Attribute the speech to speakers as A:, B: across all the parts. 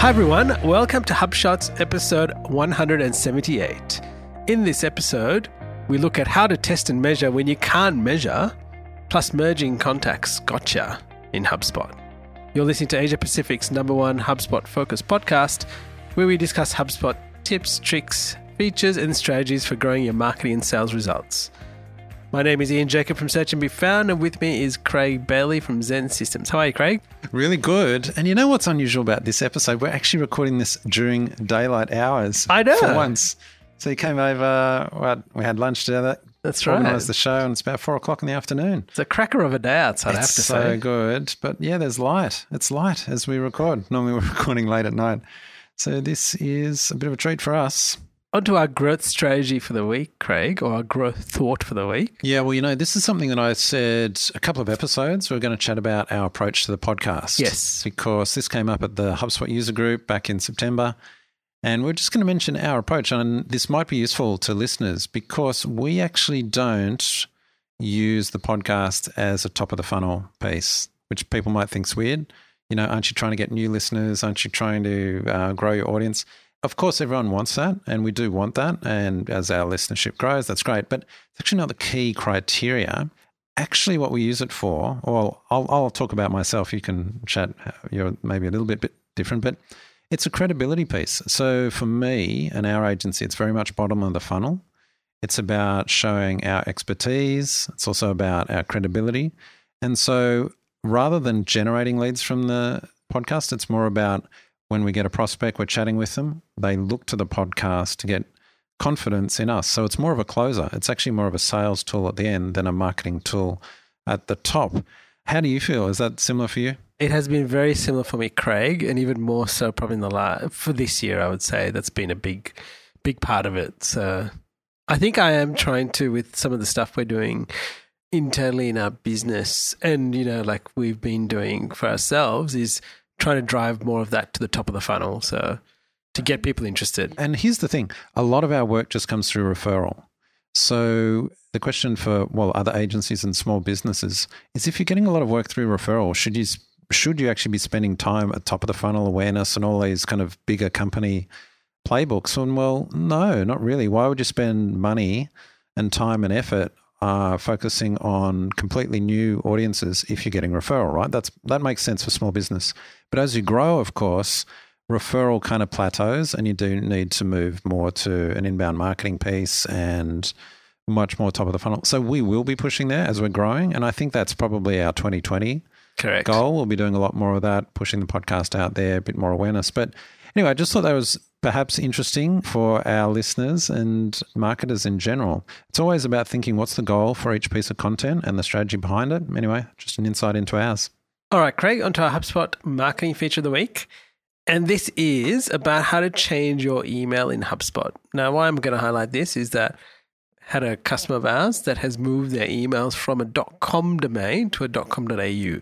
A: Hi, everyone. Welcome to HubShots episode 178. In this episode, we look at how to test and measure when you can't measure, plus merging contacts gotcha in HubSpot. You're listening to Asia Pacific's number one HubSpot focused podcast, where we discuss HubSpot tips, tricks, features, and strategies for growing your marketing and sales results. My name is Ian Jacob from Search and Be Found, and with me is Craig Bailey from XEN Systems. How are you, Craig?
B: Really good. And you know what's unusual about this episode? We're actually recording this during daylight hours.
A: I know.
B: For once. So you came over, we had lunch together.
A: That's right.
B: Organised the show, and it's about four o'clock in the afternoon.
A: It's a cracker of a day outside, I have
B: It's
A: to
B: so
A: say.
B: good. But yeah, there's light. It's light as we record. Normally we're recording late at night. So this is a bit of a treat for us.
A: On to our growth strategy for the week, Craig, or our growth thought for the week.
B: Yeah, well, you know, this is something that I said a couple of episodes. We're going to chat about our approach to the podcast.
A: Yes.
B: Because this came up at the HubSpot user group back in September. And we're just going to mention our approach. And this might be useful to listeners because we actually don't use the podcast as a top of the funnel piece, which people might think's weird. You know, aren't you trying to get new listeners? Aren't you trying to uh, grow your audience? Of course, everyone wants that, and we do want that. And as our listenership grows, that's great. But it's actually not the key criteria. Actually, what we use it for, well, I'll, I'll talk about myself. You can chat, you're maybe a little bit, bit different, but it's a credibility piece. So for me and our agency, it's very much bottom of the funnel. It's about showing our expertise, it's also about our credibility. And so rather than generating leads from the podcast, it's more about when we get a prospect, we're chatting with them, they look to the podcast to get confidence in us. So it's more of a closer. It's actually more of a sales tool at the end than a marketing tool at the top. How do you feel? Is that similar for you?
A: It has been very similar for me, Craig, and even more so probably in the last for this year. I would say that's been a big, big part of it. So I think I am trying to with some of the stuff we're doing internally in our business, and you know, like we've been doing for ourselves, is trying to drive more of that to the top of the funnel. So to get people interested.
B: And here's the thing a lot of our work just comes through referral. So the question for well other agencies and small businesses is if you're getting a lot of work through referral, should you should you actually be spending time at top of the funnel awareness and all these kind of bigger company playbooks? And well, no, not really. Why would you spend money and time and effort uh, focusing on completely new audiences if you're getting referral? Right, that's that makes sense for small business. But as you grow, of course, referral kind of plateaus and you do need to move more to an inbound marketing piece and much more top of the funnel. So we will be pushing there as we're growing. And I think that's probably our 2020
A: Correct.
B: goal. We'll be doing a lot more of that, pushing the podcast out there, a bit more awareness. But anyway, I just thought that was perhaps interesting for our listeners and marketers in general. It's always about thinking what's the goal for each piece of content and the strategy behind it. Anyway, just an insight into ours.
A: All right, Craig, onto our HubSpot marketing feature of the week. And this is about how to change your email in HubSpot. Now, why I'm going to highlight this is that I had a customer of ours that has moved their emails from a .com domain to a .com.au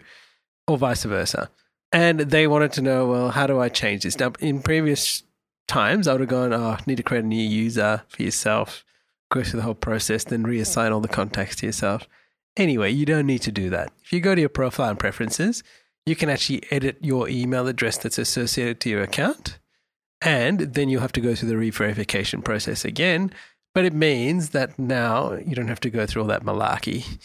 A: or vice versa. And they wanted to know, well, how do I change this? Now, in previous times, I would have gone, oh, need to create a new user for yourself, go through the whole process, then reassign all the contacts to yourself. Anyway, you don't need to do that. If you go to your profile and preferences, you can actually edit your email address that's associated to your account. And then you'll have to go through the re-verification process again. But it means that now you don't have to go through all that malarkey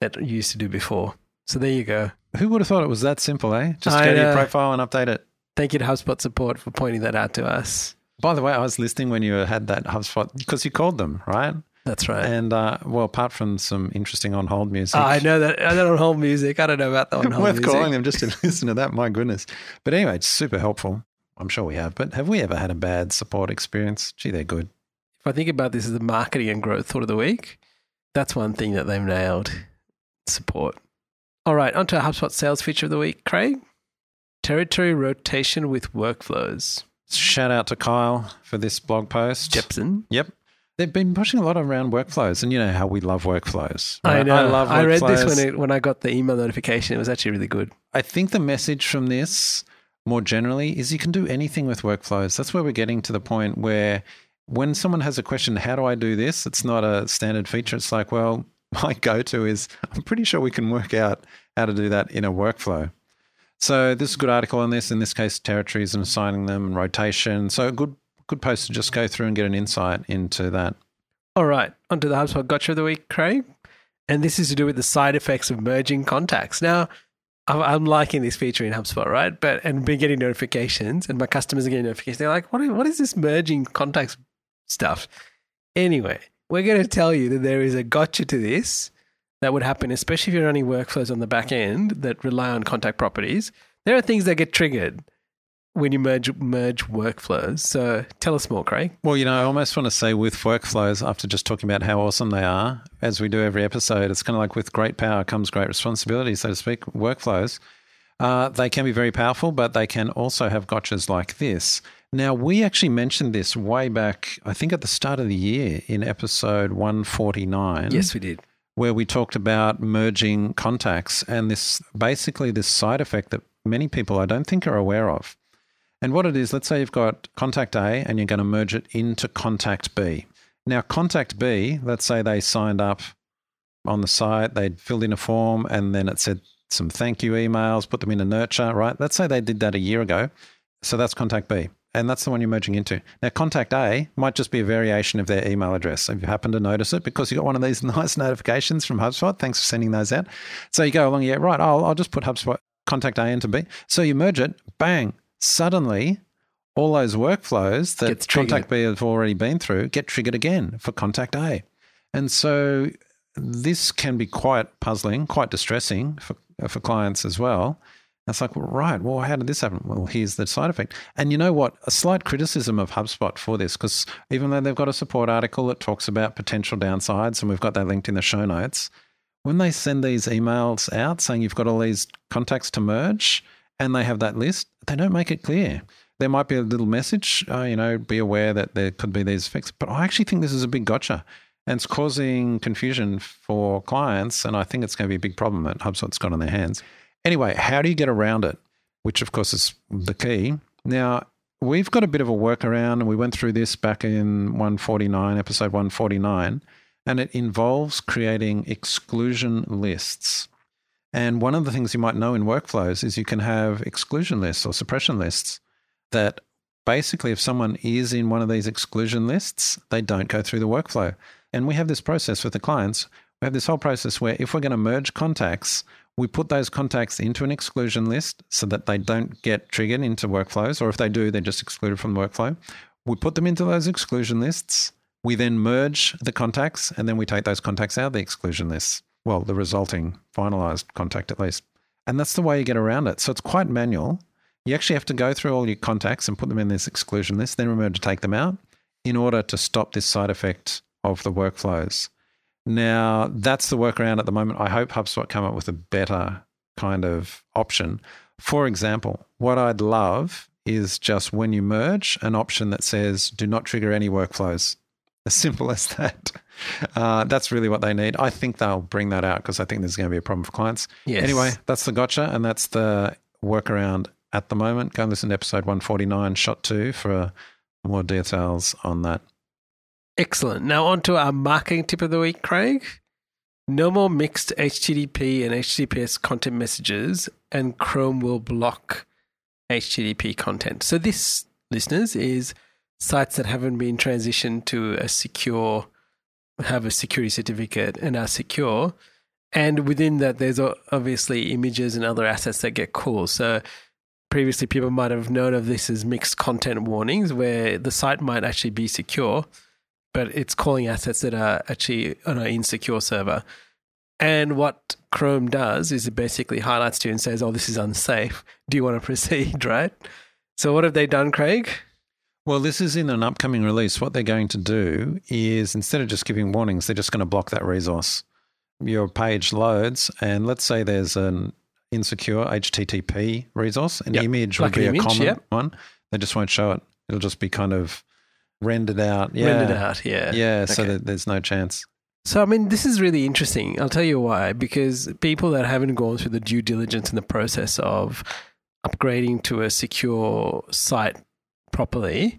A: that you used to do before. So there you go.
B: Who would have thought it was that simple, eh? Just
A: I
B: go to your profile and update it.
A: Thank you to HubSpot support for pointing that out to us.
B: By the way, I was listening when you had that HubSpot because you called them, right?
A: That's right.
B: And uh, well, apart from some interesting on hold music,
A: Oh, I know that. I don't on hold music. I don't know about the on hold
B: worth
A: music.
B: calling them just to listen to that. My goodness. But anyway, it's super helpful. I'm sure we have. But have we ever had a bad support experience? Gee, they're good.
A: If I think about this as the marketing and growth thought of the week, that's one thing that they've nailed support. All right, on to our HubSpot sales feature of the week, Craig. Territory rotation with workflows.
B: Shout out to Kyle for this blog post.
A: Jepson.
B: Yep. They've been pushing a lot around workflows, and you know how we love workflows.
A: I know.
B: I love workflows.
A: I read this when it, when I got the email notification. It was actually really good.
B: I think the message from this more generally is you can do anything with workflows. That's where we're getting to the point where when someone has a question, how do I do this? It's not a standard feature. It's like, well, my go to is I'm pretty sure we can work out how to do that in a workflow. So this is a good article on this. In this case, territories and assigning them and rotation. So a good good post to just go through and get an insight into that.
A: All right, onto the HubSpot Gotcha of the Week, Craig. And this is to do with the side effects of merging contacts. Now, I'm liking this feature in HubSpot, right? But and been getting notifications, and my customers are getting notifications. They're like, "What? Is, what is this merging contacts stuff?" Anyway, we're going to tell you that there is a gotcha to this that would happen, especially if you're running workflows on the back end that rely on contact properties. There are things that get triggered when you merge merge workflows. So tell us more, Craig.
B: Well, you know, I almost want to say with workflows, after just talking about how awesome they are, as we do every episode, it's kind of like with great power comes great responsibility, so to speak. Workflows, uh, they can be very powerful, but they can also have gotchas like this. Now, we actually mentioned this way back, I think at the start of the year in episode 149.
A: Yes, we did.
B: Where we talked about merging contacts and this basically this side effect that many people I don't think are aware of. And what it is, let's say you've got contact A and you're going to merge it into contact B. Now, contact B, let's say they signed up on the site, they'd filled in a form and then it said some thank you emails, put them in a nurture, right? Let's say they did that a year ago. So that's contact B. And that's the one you're merging into. Now, contact A might just be a variation of their email address. If you happen to notice it, because you got one of these nice notifications from HubSpot, thanks for sending those out. So you go along, yeah, right, I'll, I'll just put HubSpot contact A into B. So you merge it, bang, suddenly all those workflows that contact B have already been through get triggered again for contact A. And so this can be quite puzzling, quite distressing for, for clients as well. It's like, well, right, well, how did this happen? Well, here's the side effect. And you know what? A slight criticism of HubSpot for this, because even though they've got a support article that talks about potential downsides, and we've got that linked in the show notes, when they send these emails out saying you've got all these contacts to merge, and they have that list, they don't make it clear. There might be a little message, uh, you know, be aware that there could be these effects. But I actually think this is a big gotcha and it's causing confusion for clients. And I think it's going to be a big problem that HubSpot's got on their hands. Anyway, how do you get around it? Which, of course, is the key. Now, we've got a bit of a workaround, and we went through this back in 149, episode 149, and it involves creating exclusion lists. And one of the things you might know in workflows is you can have exclusion lists or suppression lists that basically, if someone is in one of these exclusion lists, they don't go through the workflow. And we have this process with the clients. We have this whole process where if we're going to merge contacts, we put those contacts into an exclusion list so that they don't get triggered into workflows, or if they do, they're just excluded from the workflow. We put them into those exclusion lists. We then merge the contacts, and then we take those contacts out of the exclusion lists well, the resulting finalized contact at least. And that's the way you get around it. So it's quite manual. You actually have to go through all your contacts and put them in this exclusion list, then remember to take them out in order to stop this side effect of the workflows. Now, that's the workaround at the moment. I hope HubSpot come up with a better kind of option. For example, what I'd love is just when you merge, an option that says do not trigger any workflows. As simple as that. Uh, that's really what they need. I think they'll bring that out because I think there's going to be a problem for clients.
A: Yes.
B: Anyway, that's the gotcha, and that's the workaround at the moment. Go and listen to episode 149, shot two, for more details on that.
A: Excellent. Now, on to our marketing tip of the week, Craig. No more mixed HTTP and HTTPS content messages, and Chrome will block HTTP content. So, this, listeners, is sites that haven't been transitioned to a secure, have a security certificate and are secure. And within that, there's obviously images and other assets that get called. So previously, people might have known of this as mixed content warnings, where the site might actually be secure, but it's calling assets that are actually on an insecure server. And what Chrome does is it basically highlights to you and says, "Oh, this is unsafe. Do you want to proceed?" Right. So what have they done, Craig?
B: Well, this is in an upcoming release. What they're going to do is instead of just giving warnings, they're just going to block that resource. Your page loads, and let's say there's an insecure HTTP resource, an yep. image like would be image, a common yep. one. They just won't show it. It'll just be kind of rendered out. Yeah.
A: Rendered out, yeah.
B: Yeah, okay. so that there's no chance.
A: So, I mean, this is really interesting. I'll tell you why. Because people that haven't gone through the due diligence and the process of upgrading to a secure site properly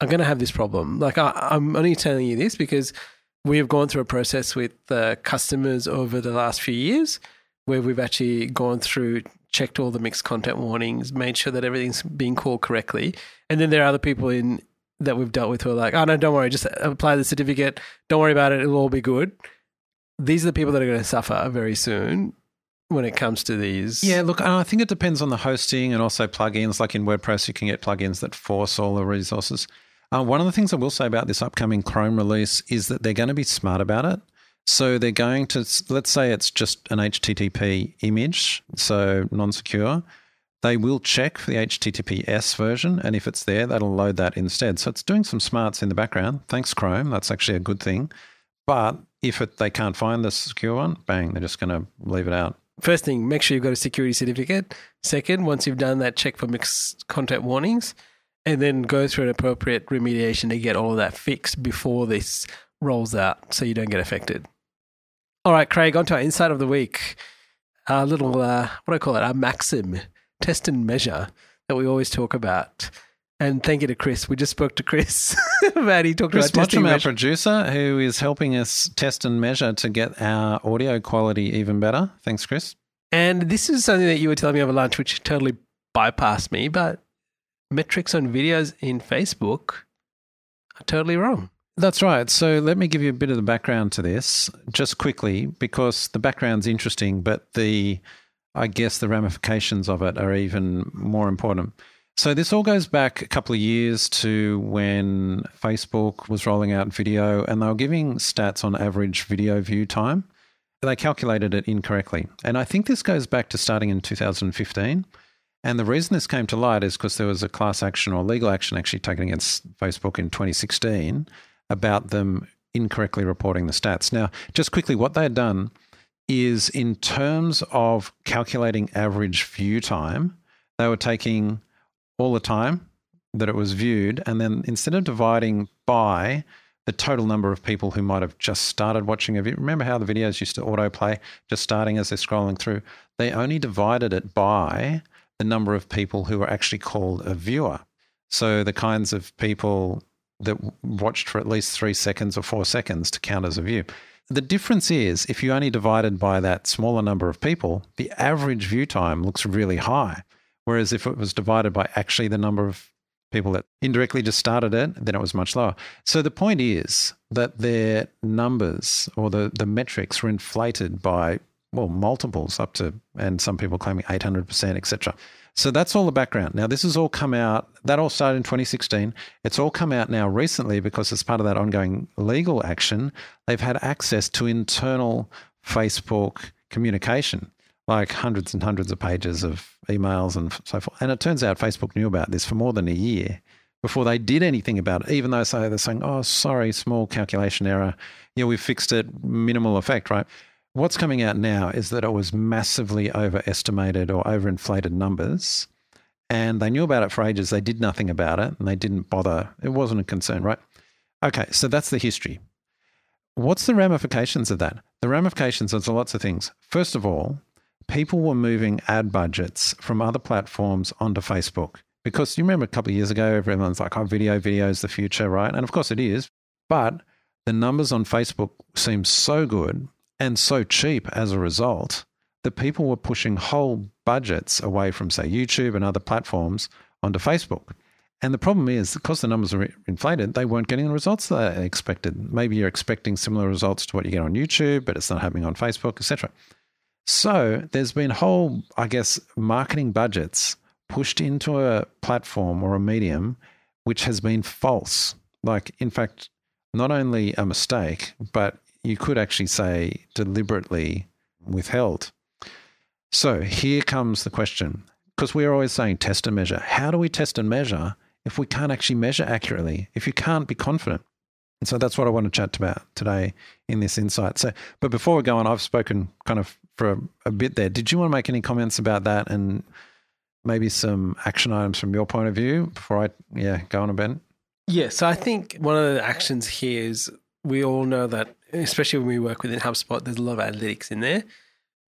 A: are going to have this problem. Like I, am only telling you this because we have gone through a process with uh, customers over the last few years where we've actually gone through checked all the mixed content warnings, made sure that everything's being called correctly. And then there are other people in that we've dealt with who are like, oh no, don't worry, just apply the certificate. Don't worry about it. It'll all be good. These are the people that are going to suffer very soon when it comes to these.
B: Yeah, look, I think it depends on the hosting and also plugins. Like in WordPress, you can get plugins that force all the resources. Uh, one of the things I will say about this upcoming Chrome release is that they're going to be smart about it. So they're going to, let's say it's just an HTTP image, so non secure. They will check for the HTTPS version, and if it's there, that'll load that instead. So it's doing some smarts in the background. Thanks, Chrome. That's actually a good thing. But if it, they can't find the secure one, bang, they're just going to leave it out.
A: First thing, make sure you've got a security certificate. Second, once you've done that, check for mixed content warnings, and then go through an appropriate remediation to get all of that fixed before this rolls out so you don't get affected. All right, Craig, on to our insight of the week. Our little, uh, what do I call it? Our maxim, test and measure that we always talk about. And thank you to Chris. We just spoke to Chris about he talked
B: Chris
A: about testing
B: Mottram, our producer, who is helping us test and measure to get our audio quality even better. Thanks, Chris.
A: And this is something that you were telling me over lunch, which totally bypassed me. But metrics on videos in Facebook are totally wrong.
B: That's right. So let me give you a bit of the background to this, just quickly, because the background's interesting, but the, I guess, the ramifications of it are even more important. So this all goes back a couple of years to when Facebook was rolling out video, and they were giving stats on average video view time. They calculated it incorrectly, and I think this goes back to starting in 2015. And the reason this came to light is because there was a class action or legal action actually taken against Facebook in 2016 about them incorrectly reporting the stats. Now, just quickly, what they had done is in terms of calculating average view time, they were taking all the time that it was viewed, and then instead of dividing by the total number of people who might have just started watching a video, remember how the videos used to autoplay just starting as they're scrolling through? They only divided it by the number of people who were actually called a viewer. So the kinds of people that watched for at least three seconds or four seconds to count as a view. The difference is if you only divided by that smaller number of people, the average view time looks really high. Whereas if it was divided by actually the number of people that indirectly just started it, then it was much lower. So the point is that their numbers or the, the metrics were inflated by, well, multiples up to, and some people claiming 800%, etc. So that's all the background. Now, this has all come out, that all started in 2016. It's all come out now recently because, as part of that ongoing legal action, they've had access to internal Facebook communication, like hundreds and hundreds of pages of emails and so forth. And it turns out Facebook knew about this for more than a year before they did anything about it, even though say they're saying, oh, sorry, small calculation error. Yeah, we fixed it, minimal effect, right? What's coming out now is that it was massively overestimated or overinflated numbers. And they knew about it for ages. They did nothing about it and they didn't bother. It wasn't a concern, right? Okay, so that's the history. What's the ramifications of that? The ramifications are lots of things. First of all, people were moving ad budgets from other platforms onto Facebook. Because you remember a couple of years ago, everyone's like, oh, video, video is the future, right? And of course it is. But the numbers on Facebook seem so good and so cheap as a result that people were pushing whole budgets away from, say, YouTube and other platforms onto Facebook. And the problem is, because the numbers are inflated, they weren't getting the results they expected. Maybe you're expecting similar results to what you get on YouTube, but it's not happening on Facebook, etc. So there's been whole, I guess, marketing budgets pushed into a platform or a medium which has been false. Like, in fact, not only a mistake, but you could actually say deliberately withheld. So here comes the question because we're always saying test and measure. How do we test and measure if we can't actually measure accurately, if you can't be confident? And so that's what I want to chat about today in this insight. So, but before we go on, I've spoken kind of for a, a bit there. Did you want to make any comments about that and maybe some action items from your point of view before I, yeah, go on a bit?
A: Yeah, so I think one of the actions here is we all know that, especially when we work within HubSpot, there's a lot of analytics in there.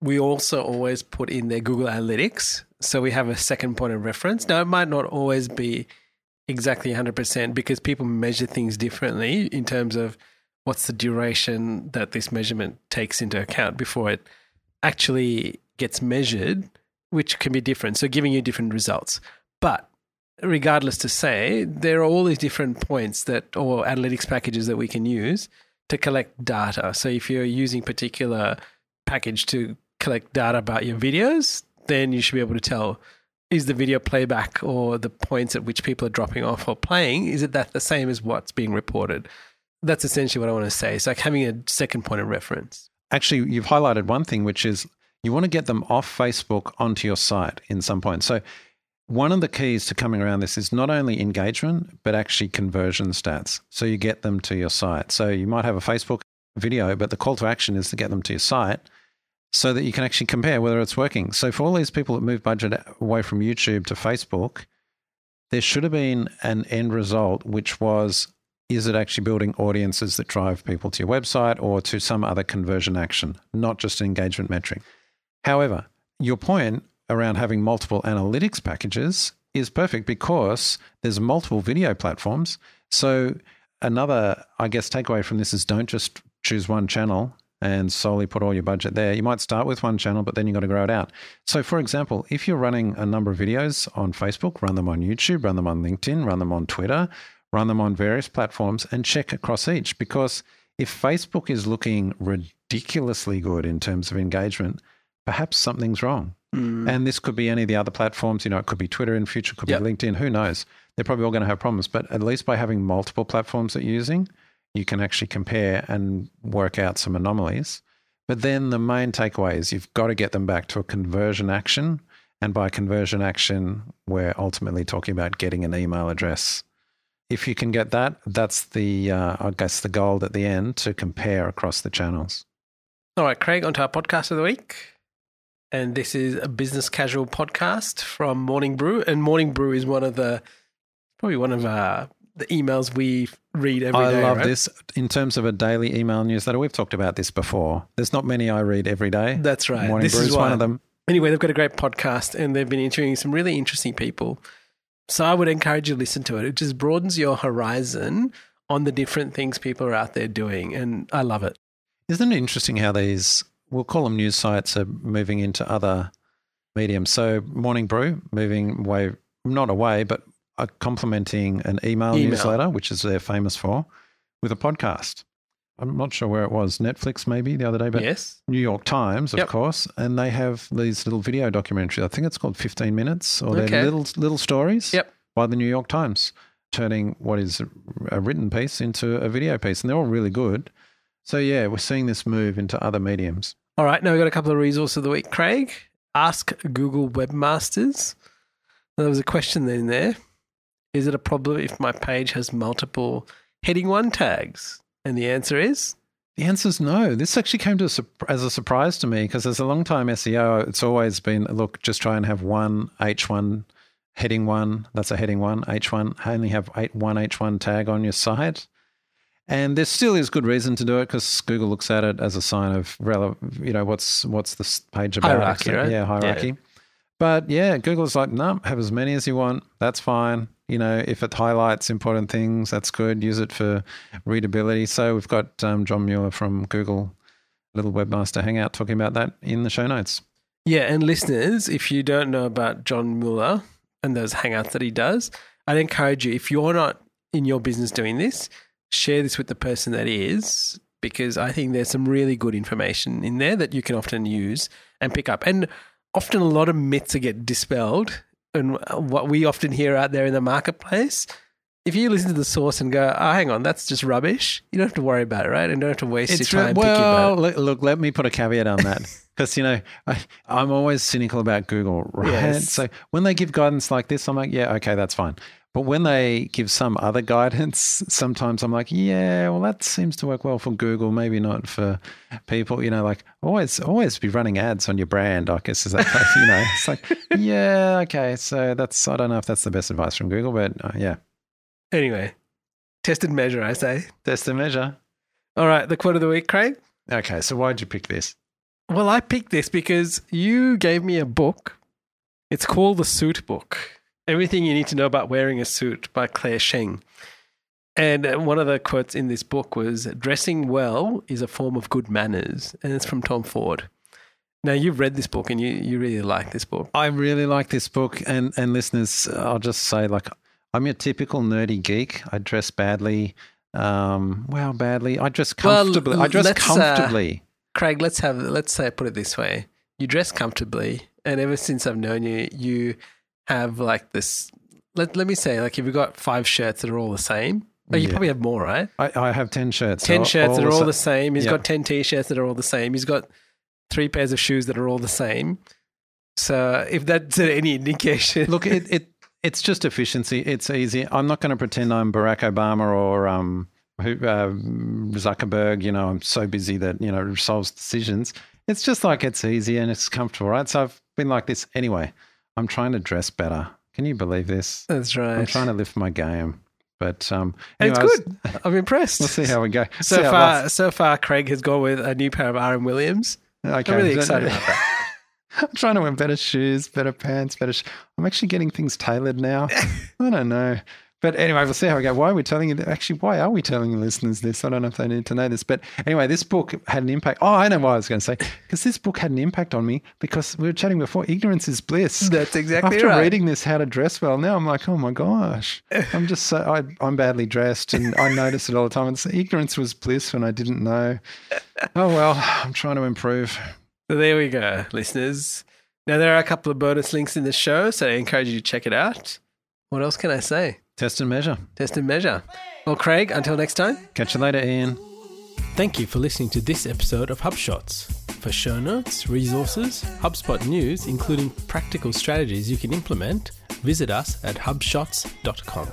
A: We also always put in their Google Analytics. So we have a second point of reference. Now, it might not always be exactly 100% because people measure things differently in terms of what's the duration that this measurement takes into account before it actually gets measured which can be different. So giving you different results. But regardless to say, there are all these different points that or analytics packages that we can use to collect data. So if you're using particular package to collect data about your videos, then you should be able to tell is the video playback or the points at which people are dropping off or playing, is it that the same as what's being reported? That's essentially what I want to say. It's like having a second point of reference.
B: Actually, you've highlighted one thing, which is you want to get them off Facebook onto your site in some point. So one of the keys to coming around this is not only engagement, but actually conversion stats. So you get them to your site. So you might have a Facebook video, but the call to action is to get them to your site so that you can actually compare whether it's working. So for all these people that move budget away from YouTube to Facebook, there should have been an end result, which was is it actually building audiences that drive people to your website or to some other conversion action, not just an engagement metric? However, your point around having multiple analytics packages is perfect because there's multiple video platforms. So another, I guess, takeaway from this is don't just choose one channel and solely put all your budget there. You might start with one channel, but then you've got to grow it out. So, for example, if you're running a number of videos on Facebook, run them on YouTube, run them on LinkedIn, run them on Twitter, run them on various platforms, and check across each. Because if Facebook is looking ridiculously good in terms of engagement, perhaps something's wrong. Mm. And this could be any of the other platforms. You know, it could be Twitter in future, could yep. be LinkedIn. Who knows? They're probably all going to have problems. But at least by having multiple platforms that you're using, you can actually compare and work out some anomalies. But then the main takeaway is you've got to get them back to a conversion action. And by conversion action, we're ultimately talking about getting an email address. If you can get that, that's the, uh, I guess, the goal at the end to compare across the channels.
A: All right, Craig, onto our podcast of the week. And this is a business casual podcast from Morning Brew. And Morning Brew is one of the, probably one of our the emails we read every
B: I
A: day,
B: love
A: right?
B: this. In terms of a daily email newsletter, we've talked about this before. There's not many I read every day.
A: That's right.
B: Morning
A: this
B: Brew is one of them.
A: Anyway, they've got a great podcast and they've been interviewing some really interesting people. So I would encourage you to listen to it. It just broadens your horizon on the different things people are out there doing. And I love it.
B: Isn't it interesting how these, we'll call them news sites, are moving into other mediums? So Morning Brew moving away, not away, but complementing an email, email, newsletter, which is they're famous for, with a podcast. I'm not sure where it was, Netflix maybe the other day, but
A: yes.
B: New York Times, of
A: yep.
B: course, and they have these little video documentaries. I think it's called 15 minutes, or okay. they're little little stories
A: yep.
B: by the New York Times, turning what is a written piece into a video piece, and they're all really good. So yeah, we're seeing this move into other mediums.
A: All right, now we've got a couple of resources of the week. Craig, ask Google Webmasters. There was a question in there. Is it a problem if my page has multiple heading one tags? And the answer is
B: the answer is no. This actually came to a, as a surprise to me because as a long time SEO, it's always been look, just try and have one H1 heading one. That's a heading one. H1 only have eight, one H1 tag on your site. And there still is good reason to do it because Google looks at it as a sign of relevant. You know what's what's the page about?
A: Hierarchy, right?
B: Yeah, hierarchy. Yeah. But yeah, Google's like, no, have as many as you want. That's fine. You know, if it highlights important things, that's good. Use it for readability. So we've got um, John Mueller from Google, little webmaster hangout, talking about that in the show notes.
A: Yeah, and listeners, if you don't know about John Mueller and those hangouts that he does, I'd encourage you, if you're not in your business doing this, share this with the person that is, because I think there's some really good information in there that you can often use and pick up. And often a lot of myths get dispelled and what we often hear out there in the marketplace, if you listen to the source and go, oh, hang on, that's just rubbish, you don't have to worry about it, right? And don't have to waste it's your time
B: re- well,
A: look,
B: look, let me put a caveat on that. Because, you know, I, am always cynical about Google, right? Yes. So when they give guidance like this, I'm like, yeah, okay, that's fine. But when they give some other guidance, sometimes I'm like, yeah, well, that seems to work well for Google, maybe not for people. You know, like always, always be running ads on your brand. I guess is that, you know, it's like, yeah, okay. So that's I don't know if that's the best advice from Google, but uh, yeah.
A: Anyway, test and measure, I say.
B: Test and measure.
A: All right, the quote of the week, Craig.
B: Okay, so why did you pick this?
A: Well, I picked this because you gave me a book. It's called the Suit Book Everything You Need to Know About Wearing a Suit by Claire Sheng. And uh, one of the quotes in this book was dressing well is a form of good manners. And it's from Tom Ford. Now you've read this book and you, you really like this book.
B: I really like this book, and and listeners, I'll just say, like, I'm your typical nerdy geek. I dress badly. Um, well, badly. I dress
A: Well,
B: comfortably. I dress
A: uh,
B: comfortably.
A: Craig, let's have let's say put it this way: you dress comfortably, and ever since I've known you, you have like this. Let let me say, like, if you've got five shirts that are all the same, oh, you
B: Yeah.
A: probably have more, right?
B: I, I have ten shirts.
A: Ten
B: all-
A: shirts that are all the same. He's
B: Yeah.
A: got ten t-shirts that are all the same. He's got three pairs of shoes that are all the same. So if that's any indication,
B: Look, it, it it's just efficiency. It's easy. I'm not going to pretend I'm Barack Obama or um, who, uh, Zuckerberg. You know, I'm so busy that you know solves decisions. It's just like it's easy and it's comfortable, right? So I've been like this anyway. I'm trying to dress better. Can you believe this?
A: that's right.
B: I'm trying to lift my game, but um,
A: And
B: anyway, I
A: it's
B: was-
A: good. I'm impressed.
B: We'll see how we go.
A: So far, so far, Craig has gone with a new pair of RM Williams.
B: okay.
A: I'm really excited about that.
B: I'm trying to wear better shoes, better pants, better. Sh- I'm actually getting things tailored now. I don't know. But anyway, we'll see how we go. Why are we telling you? Actually, why are we telling the listeners this? I don't know if they need to know this. But anyway, this book had an impact. Oh, I know what I was going to say. Because this book had an impact on me because we were chatting before. Ignorance is bliss.
A: That's exactly
B: After
A: right.
B: reading this, how to dress well, now I'm like, oh my gosh, I'm just so I, I'm badly dressed, and I notice it all the time. It's, ignorance was bliss when I didn't know. Oh well, I'm trying to improve.
A: So there we go, listeners. Now there are a couple of bonus links in the show, so I encourage you to check it out. What else can I say?
B: Test and measure.
A: Test and measure. Well, Craig, until next time.
B: Catch you later, Ian.
A: Thank you for listening to this episode of HubShots. For show notes, resources, HubSpot news, including practical strategies you can implement, visit us at hubshots.com.